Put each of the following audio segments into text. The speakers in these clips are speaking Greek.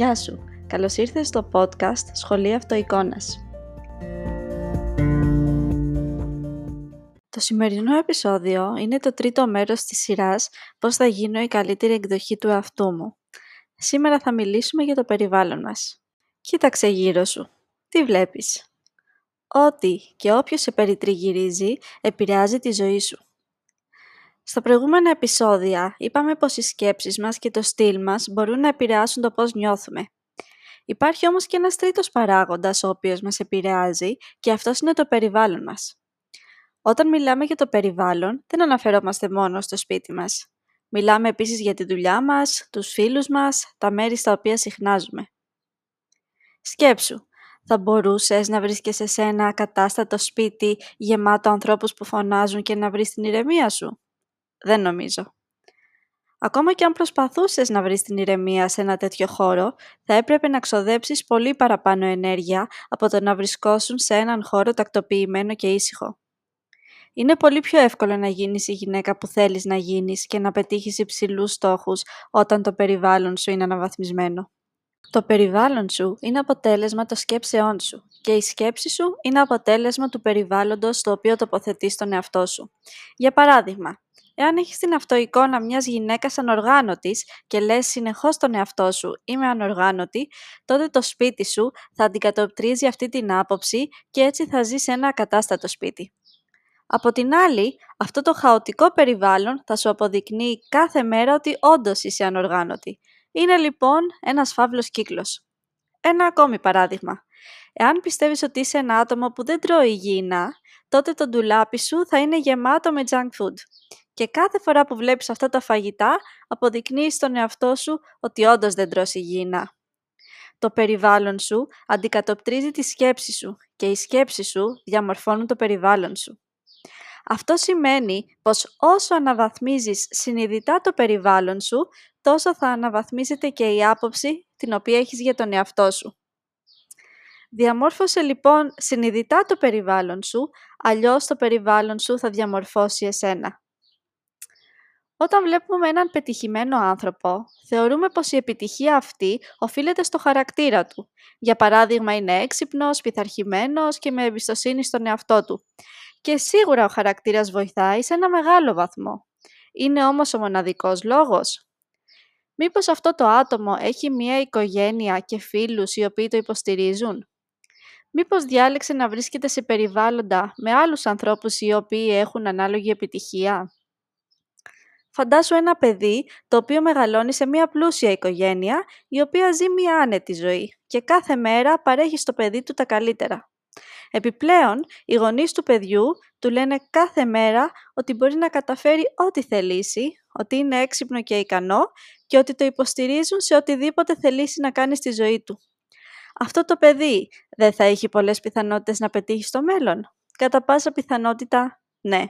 Γεια σου! Καλώς ήρθες στο podcast Σχολή Αυτοεικόνας. Το σημερινό επεισόδιο είναι το τρίτο μέρος της σειράς «Πώς θα γίνω η καλύτερη εκδοχή του εαυτού μου». Σήμερα θα μιλήσουμε για το περιβάλλον μας. Κοίταξε γύρω σου. Τι βλέπεις; Ό,τι και όποιος σε περιτριγυρίζει επηρεάζει τη ζωή σου. Στα προηγούμενα επεισόδια είπαμε πως οι σκέψεις μας και το στυλ μας μπορούν να επηρεάσουν το πώς νιώθουμε. Υπάρχει όμως και ένας τρίτος παράγοντας ο οποίος μας επηρεάζει και αυτός είναι το περιβάλλον μας. Όταν μιλάμε για το περιβάλλον δεν αναφερόμαστε μόνο στο σπίτι μας. Μιλάμε επίσης για τη δουλειά μας, τους φίλους μας, τα μέρη στα οποία συχνάζουμε. Σκέψου, θα μπορούσες να βρίσκεσαι σε ένα ακατάστατο σπίτι γεμάτο ανθρώπους που φωνάζουν και να βρεις την ηρεμία σου; Δεν νομίζω. Ακόμα και αν προσπαθούσες να βρεις την ηρεμία σε ένα τέτοιο χώρο, θα έπρεπε να ξοδέψεις πολύ παραπάνω ενέργεια από το να βρισκόσουν σε έναν χώρο τακτοποιημένο και ήσυχο. Είναι πολύ πιο εύκολο να γίνεις η γυναίκα που θέλεις να γίνεις και να πετύχεις υψηλούς στόχους όταν το περιβάλλον σου είναι αναβαθμισμένο. Το περιβάλλον σου είναι αποτέλεσμα των σκέψεών σου και η σκέψη σου είναι αποτέλεσμα του περιβάλλοντος στο οποίο τοποθετείς τον εαυτό σου. Για παράδειγμα, Εάν έχεις την αυτοεικόνα μιας γυναίκας ανοργάνωτης και λες συνεχώς τον εαυτό σου «είμαι ανοργάνωτη», τότε το σπίτι σου θα αντικατοπτρίζει αυτή την άποψη και έτσι θα ζεις σε ένα ακατάστατο σπίτι. Από την άλλη, αυτό το χαοτικό περιβάλλον θα σου αποδεικνύει κάθε μέρα ότι όντως είσαι ανοργάνωτη. Είναι λοιπόν ένας φαύλος κύκλος. Ένα ακόμη παράδειγμα. Εάν πιστεύεις ότι είσαι ένα άτομο που δεν τρώει υγιεινά, τότε το ντουλάπι σου θα είναι γεμάτο με junk food. Και κάθε φορά που βλέπεις αυτά τα φαγητά, αποδεικνύεις στον εαυτό σου ότι όντως δεν τρως υγιεινά. Το περιβάλλον σου αντικατοπτρίζει τη σκέψη σου και οι σκέψεις σου διαμορφώνουν το περιβάλλον σου. Αυτό σημαίνει πως όσο αναβαθμίζεις συνειδητά το περιβάλλον σου, τόσο θα αναβαθμίζεται και η άποψη την οποία έχεις για τον εαυτό σου. Διαμόρφωσε λοιπόν συνειδητά το περιβάλλον σου, αλλιώς το περιβάλλον σου θα διαμορφώσει εσένα. Όταν βλέπουμε έναν πετυχημένο άνθρωπο, θεωρούμε πως η επιτυχία αυτή οφείλεται στο χαρακτήρα του. Για παράδειγμα, είναι έξυπνος, πειθαρχημένος και με εμπιστοσύνη στον εαυτό του. Και σίγουρα ο χαρακτήρας βοηθάει σε ένα μεγάλο βαθμό. Είναι όμως ο μοναδικός λόγος. Μήπως αυτό το άτομο έχει μια οικογένεια και φίλους οι οποίοι το υποστηρίζουν; Μήπως διάλεξε να βρίσκεται σε περιβάλλοντα με άλλους ανθρώπους οι οποίοι έχουν ανάλογη επιτυχία; Φαντάσου ένα παιδί το οποίο μεγαλώνει σε μια πλούσια οικογένεια η οποία ζει μια άνετη ζωή και κάθε μέρα παρέχει στο παιδί του τα καλύτερα. Επιπλέον, οι γονείς του παιδιού του λένε κάθε μέρα ότι μπορεί να καταφέρει ό,τι θελήσει, ότι είναι έξυπνο και ικανό και ότι το υποστηρίζουν σε οτιδήποτε θελήσει να κάνει στη ζωή του. Αυτό το παιδί δεν θα έχει πολλές πιθανότητες να πετύχει στο μέλλον; Κατά πάσα πιθανότητα, ναι.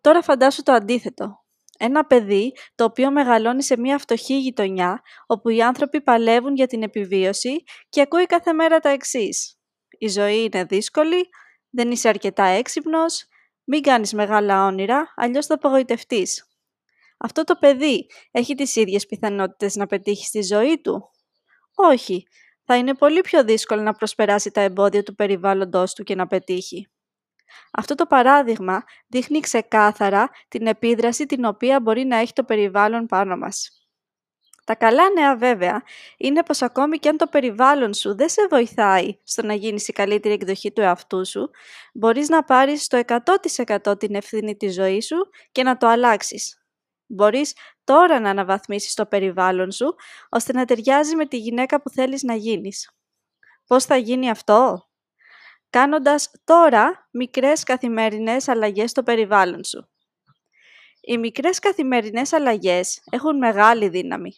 Τώρα φαντάσου το αντίθετο. Ένα παιδί το οποίο μεγαλώνει σε μια φτωχή γειτονιά, όπου οι άνθρωποι παλεύουν για την επιβίωση και ακούει κάθε μέρα τα εξής. Η ζωή είναι δύσκολη, δεν είσαι αρκετά έξυπνος, μην κάνεις μεγάλα όνειρα, αλλιώς θα απογοητευτείς. Αυτό το παιδί έχει τις ίδιες πιθανότητες να πετύχει στη ζωή του; Όχι, θα είναι πολύ πιο δύσκολο να προσπεράσει τα εμπόδια του περιβάλλοντος του και να πετύχει. Αυτό το παράδειγμα δείχνει ξεκάθαρα την επίδραση την οποία μπορεί να έχει το περιβάλλον πάνω μας. Τα καλά νέα βέβαια είναι πως ακόμη και αν το περιβάλλον σου δεν σε βοηθάει στο να γίνεις η καλύτερη εκδοχή του εαυτού σου, μπορείς να πάρεις στο 100% την ευθύνη της ζωής σου και να το αλλάξεις. Μπορείς τώρα να αναβαθμίσεις το περιβάλλον σου, ώστε να ταιριάζει με τη γυναίκα που θέλεις να γίνεις. Πώς θα γίνει αυτό; Κάνοντας τώρα μικρές καθημερινές αλλαγές στο περιβάλλον σου. Οι μικρές καθημερινές αλλαγές έχουν μεγάλη δύναμη.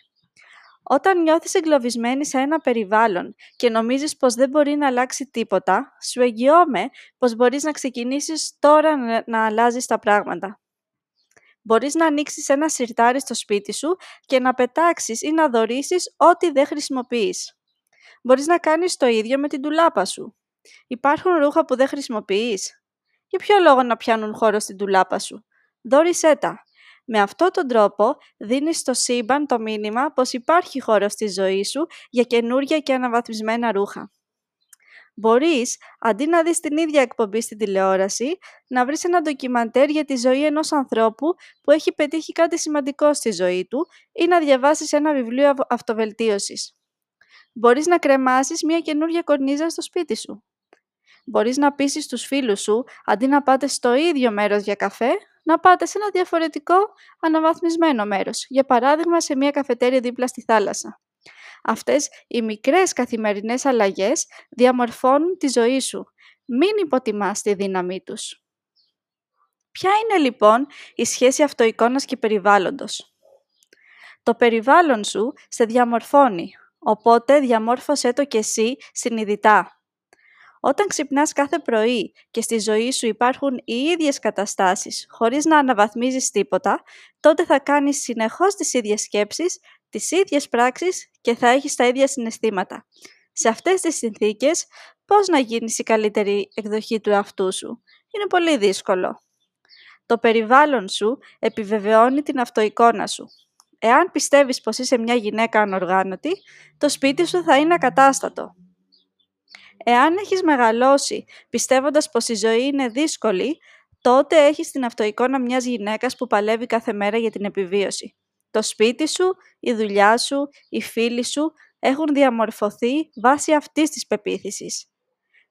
Όταν νιώθεις εγκλωβισμένη σε ένα περιβάλλον και νομίζεις πως δεν μπορεί να αλλάξει τίποτα, σου εγγυώμαι πως μπορείς να ξεκινήσεις τώρα να αλλάζεις τα πράγματα. Μπορείς να ανοίξεις ένα σιρτάρι στο σπίτι σου και να πετάξεις ή να δωρήσεις ό,τι δεν χρησιμοποιείς. Μπορείς να κάνεις το ίδιο με την τουλάπα σου. Υπάρχουν ρούχα που δεν χρησιμοποιείς. Για ποιο λόγο να πιάνουν χώρο στην τουλάπα σου; Δώρισέ τα. Με αυτόν τον τρόπο δίνεις στο σύμπαν το μήνυμα πως υπάρχει χώρος στη ζωή σου για καινούργια και αναβαθμισμένα ρούχα. Μπορείς, αντί να δεις την ίδια εκπομπή στην τηλεόραση, να βρεις ένα ντοκιμαντέρ για τη ζωή ενός ανθρώπου που έχει πετύχει κάτι σημαντικό στη ζωή του ή να διαβάσεις ένα βιβλίο αυτοβελτίωσης. Μπορείς να κρεμάσεις μια καινούργια κορνίζα στο σπίτι σου. Μπορείς να πείσεις τους φίλους σου, αντί να πάτε στο ίδιο μέρος για καφέ, να πάτε σε ένα διαφορετικό αναβαθμισμένο μέρος, για παράδειγμα σε μια καφετέρια δίπλα στη θάλασσα. Αυτές οι μικρές καθημερινές αλλαγές διαμορφώνουν τη ζωή σου. Μην υποτιμάς τη δύναμή τους. Ποια είναι λοιπόν η σχέση αυτοεικόνας και περιβάλλοντος; Το περιβάλλον σου σε διαμορφώνει, οπότε διαμόρφωσέ το και εσύ συνειδητά. Όταν ξυπνάς κάθε πρωί και στη ζωή σου υπάρχουν οι ίδιες καταστάσεις χωρίς να αναβαθμίζεις τίποτα, τότε θα κάνεις συνεχώς τις ίδιες σκέψεις, τις ίδιες πράξεις και θα έχεις τα ίδια συναισθήματα. Σε αυτές τις συνθήκες, πώς να γίνεις η καλύτερη εκδοχή του εαυτού σου; Είναι πολύ δύσκολο. Το περιβάλλον σου επιβεβαιώνει την αυτοεικόνα σου. Εάν πιστεύεις πως είσαι μια γυναίκα ανοργάνωτη, το σπίτι σου θα είναι ακατάστατο. Εάν έχεις μεγαλώσει πιστεύοντας πως η ζωή είναι δύσκολη, τότε έχεις την αυτοεικόνα μιας γυναίκας που παλεύει κάθε μέρα για την επιβίωση. Το σπίτι σου, η δουλειά σου, οι φίλοι σου έχουν διαμορφωθεί βάσει αυτής της πεποίθησης.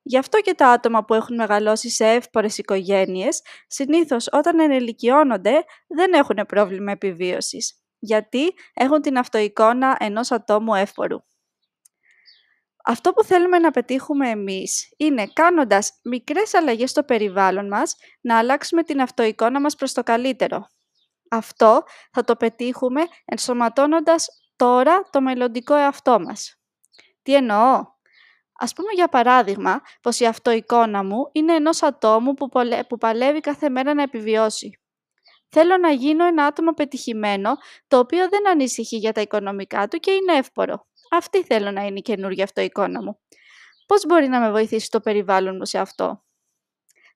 Γι' αυτό και τα άτομα που έχουν μεγαλώσει σε εύπορες οικογένειες, συνήθως όταν ενηλικιώνονται δεν έχουν πρόβλημα επιβίωσης, γιατί έχουν την αυτοεικόνα ενός ατόμου εύπορου. Αυτό που θέλουμε να πετύχουμε εμείς είναι κάνοντας μικρές αλλαγές στο περιβάλλον μας να αλλάξουμε την αυτοεικόνα μας προς το καλύτερο. Αυτό θα το πετύχουμε ενσωματώνοντας τώρα το μελλοντικό εαυτό μας. Τι εννοώ; Ας πούμε για παράδειγμα πως η αυτοεικόνα μου είναι ενός ατόμου που, που παλεύει κάθε μέρα να επιβιώσει. Θέλω να γίνω ένα άτομο πετυχημένο, το οποίο δεν ανησυχεί για τα οικονομικά του και είναι εύπορο. Αυτή θέλω να είναι η καινούργια αυτοεικόνα μου. Πώς μπορεί να με βοηθήσει το περιβάλλον μου σε αυτό;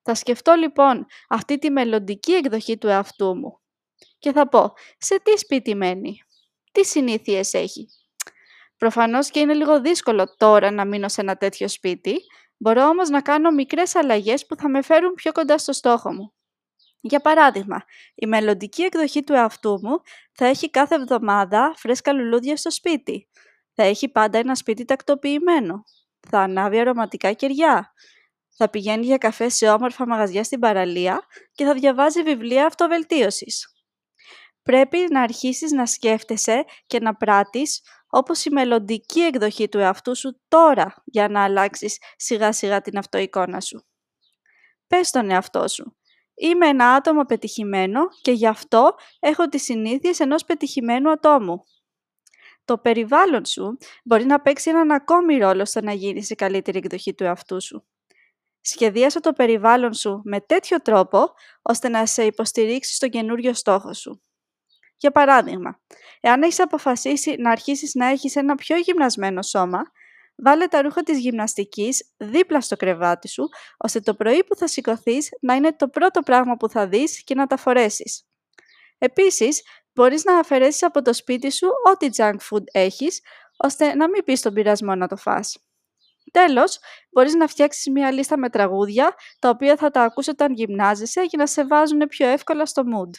Θα σκεφτώ λοιπόν αυτή τη μελλοντική εκδοχή του εαυτού μου και θα πω σε τι σπίτι μένει, τι συνήθειες έχει; Προφανώς και είναι λίγο δύσκολο τώρα να μείνω σε ένα τέτοιο σπίτι, μπορώ όμως να κάνω μικρές αλλαγές που θα με φέρουν πιο κοντά στο στόχο μου. Για παράδειγμα, η μελλοντική εκδοχή του εαυτού μου θα έχει κάθε εβδομάδα φρέσκα λουλούδια στο σπίτι. Θα έχει πάντα ένα σπίτι τακτοποιημένο. Θα ανάβει αρωματικά κεριά. Θα πηγαίνει για καφέ σε όμορφα μαγαζιά στην παραλία και θα διαβάζει βιβλία αυτοβελτίωσης πρέπει να αρχίσεις να σκέφτεσαι και να πράττεις όπως η μελλοντική εκδοχή του εαυτού σου τώρα για να αλλάξεις σιγά σιγά την αυτοεικόνα σου. Πες στον εαυτό σου. Είμαι ένα άτομο πετυχημένο και γι' αυτό έχω τις συνήθειες ενός πετυχημένου ατόμου. Το περιβάλλον σου μπορεί να παίξει έναν ακόμη ρόλο στο να γίνεις η καλύτερη εκδοχή του εαυτού σου. Σχεδίασε το περιβάλλον σου με τέτοιο τρόπο ώστε να σε υποστηρίξει στο καινούριο στόχο σου. Για παράδειγμα, εάν έχεις αποφασίσει να αρχίσεις να έχεις ένα πιο γυμνασμένο σώμα, βάλε τα ρούχα της γυμναστικής δίπλα στο κρεβάτι σου, ώστε το πρωί που θα σηκωθείς να είναι το πρώτο πράγμα που θα δεις και να τα φορέσεις. Επίσης, μπορείς να αφαιρέσεις από το σπίτι σου ό,τι junk food έχεις, ώστε να μην πεις στον πειρασμό να το φας. Τέλος, μπορείς να φτιάξεις μια λίστα με τραγούδια, τα οποία θα τα ακούς όταν γυμνάζεσαι για να σε βάζουν πιο εύκολα στο mood.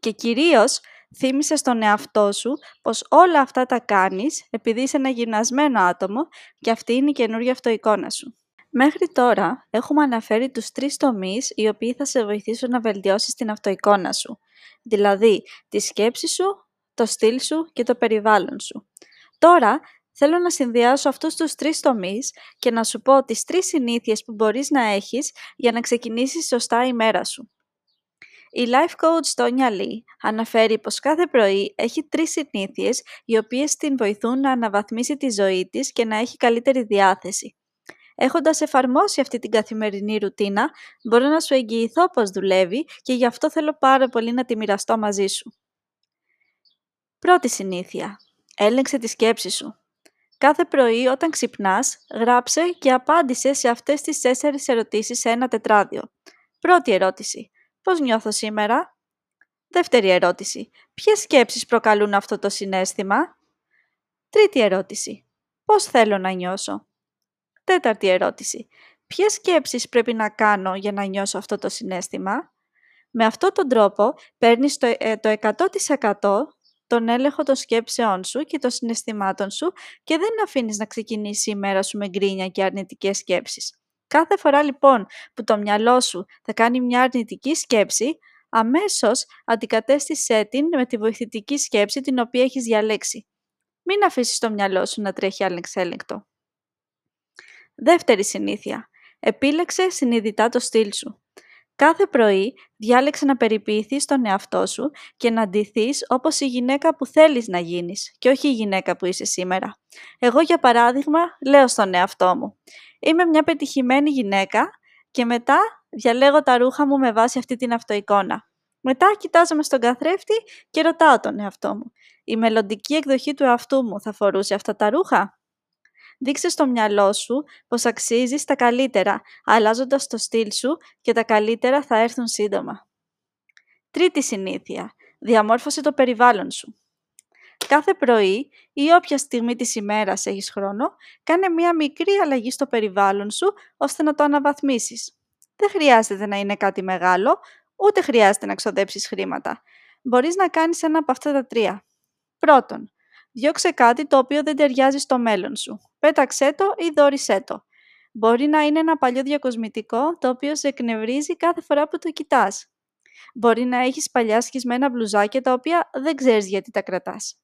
Και κυρίως θύμισε στον εαυτό σου πως όλα αυτά τα κάνεις επειδή είσαι ένα γυμνασμένο άτομο και αυτή είναι η καινούργια αυτοεικόνα σου. Μέχρι τώρα έχουμε αναφέρει τους τρεις τομείς οι οποίοι θα σε βοηθήσουν να βελτιώσεις την αυτοεικόνα σου. Δηλαδή, τη σκέψη σου, το στυλ σου και το περιβάλλον σου. Τώρα θέλω να συνδυάσω αυτούς τους τρεις τομείς και να σου πω τις τρεις συνήθειες που μπορείς να έχεις για να ξεκινήσεις σωστά η μέρα σου. Η life coach Tonya Lee αναφέρει πως κάθε πρωί έχει τρεις συνήθειες οι οποίες την βοηθούν να αναβαθμίσει τη ζωή της και να έχει καλύτερη διάθεση. Έχοντας εφαρμόσει αυτή την καθημερινή ρουτίνα, μπορώ να σου εγγυηθώ πως δουλεύει και γι' αυτό θέλω πάρα πολύ να τη μοιραστώ μαζί σου. Πρώτη συνήθεια. Έλεγξε τη σκέψη σου. Κάθε πρωί όταν ξυπνάς, γράψε και απάντησε σε αυτές τις τέσσερις ερωτήσεις σε ένα τετράδιο. Πρώτη ερώτηση. Πώς νιώθω σήμερα; Δεύτερη ερώτηση. Ποιες σκέψεις προκαλούν αυτό το συνέστημα; Τρίτη ερώτηση. Πώς θέλω να νιώσω; Τέταρτη ερώτηση. Ποιες σκέψεις πρέπει να κάνω για να νιώσω αυτό το συνέστημα; Με αυτόν τον τρόπο παίρνεις το, ε, το 100% τον έλεγχο των σκέψεών σου και των συναισθημάτων σου και δεν αφήνεις να ξεκινήσει η μέρα σου με γκρίνια και αρνητικές σκέψεις. Κάθε φορά λοιπόν που το μυαλό σου θα κάνει μια αρνητική σκέψη, αμέσως αντικατέστησέ την με τη βοηθητική σκέψη την οποία έχεις διαλέξει. Μην αφήσεις το μυαλό σου να τρέχει ανεξέλεγκτο. Δεύτερη συνήθεια. Επίλεξε συνειδητά το στυλ σου. Κάθε πρωί διάλεξε να περιποιηθείς τον εαυτό σου και να ντυθείς όπως η γυναίκα που θέλεις να γίνεις και όχι η γυναίκα που είσαι σήμερα. Εγώ για παράδειγμα λέω στον εαυτό μου «Είμαι μια πετυχημένη γυναίκα και μετά διαλέγω τα ρούχα μου με βάση αυτή την αυτοεικόνα. Μετά κοιτάζομαι στον καθρέφτη και ρωτάω τον εαυτό μου «Η μελλοντική εκδοχή του εαυτού μου θα φορούσε αυτά τα ρούχα» Δείξε στο μυαλό σου πως αξίζεις τα καλύτερα, αλλάζοντας το στυλ σου και τα καλύτερα θα έρθουν σύντομα. Τρίτη συνήθεια. Διαμόρφωσε το περιβάλλον σου. Κάθε πρωί ή όποια στιγμή της ημέρας έχεις χρόνο, κάνε μία μικρή αλλαγή στο περιβάλλον σου, ώστε να το αναβαθμίσεις. Δεν χρειάζεται να είναι κάτι μεγάλο, ούτε χρειάζεται να ξοδέψεις χρήματα. Μπορείς να κάνεις ένα από αυτά τα τρία. Πρώτον, Διώξε κάτι το οποίο δεν ταιριάζει στο μέλλον σου. Πέταξέ το ή δόρισέ το. Μπορεί να είναι ένα παλιό διακοσμητικό το οποίο σε εκνευρίζει κάθε φορά που το κοιτάς. Μπορεί να έχεις παλιά σχισμένα μπλουζάκια τα οποία δεν ξέρεις γιατί τα κρατάς.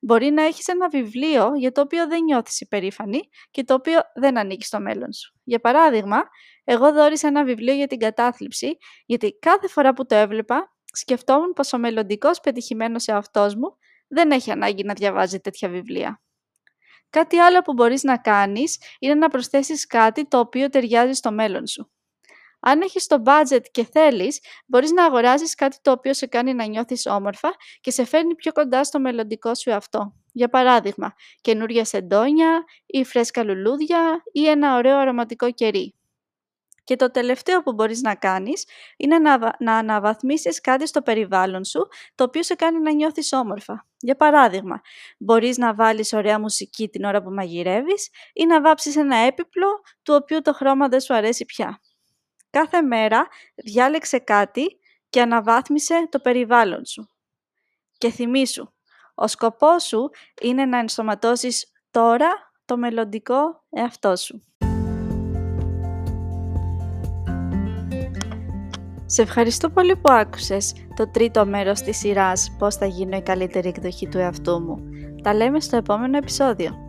Μπορεί να έχεις ένα βιβλίο για το οποίο δεν νιώθεις υπερήφανη και το οποίο δεν ανήκει στο μέλλον σου. Για παράδειγμα, εγώ δόρισα ένα βιβλίο για την κατάθλιψη, γιατί κάθε φορά που το έβλεπα, σκεφτόμουν πως ο μελλοντικός πετυχημένος εαυτός μου δεν έχει ανάγκη να διαβάζει τέτοια βιβλία. Κάτι άλλο που μπορείς να κάνεις είναι να προσθέσεις κάτι το οποίο ταιριάζει στο μέλλον σου. Αν έχεις το budget και θέλεις, μπορείς να αγοράσεις κάτι το οποίο σε κάνει να νιώθεις όμορφα και σε φέρνει πιο κοντά στο μελλοντικό σου αυτό. Για παράδειγμα, καινούρια σεντόνια ή φρέσκα λουλούδια ή ένα ωραίο αρωματικό κερί. Και το τελευταίο που μπορείς να κάνεις είναι να, να αναβαθμίσεις κάτι στο περιβάλλον σου, το οποίο σε κάνει να νιώθεις όμορφα. Για παράδειγμα, μπορείς να βάλεις ωραία μουσική την ώρα που μαγειρεύεις ή να βάψεις ένα έπιπλο του οποίου το χρώμα δεν σου αρέσει πια. Κάθε μέρα διάλεξε κάτι και αναβάθμισε το περιβάλλον σου. Και θυμήσου, ο σκοπός σου είναι να ενσωματώσεις τώρα το μελλοντικό εαυτό σου. Σε ευχαριστώ πολύ που άκουσες το τρίτο μέρος της σειράς «Πώς θα γίνω η καλύτερη εκδοχή του εαυτού μου». Τα λέμε στο επόμενο επεισόδιο.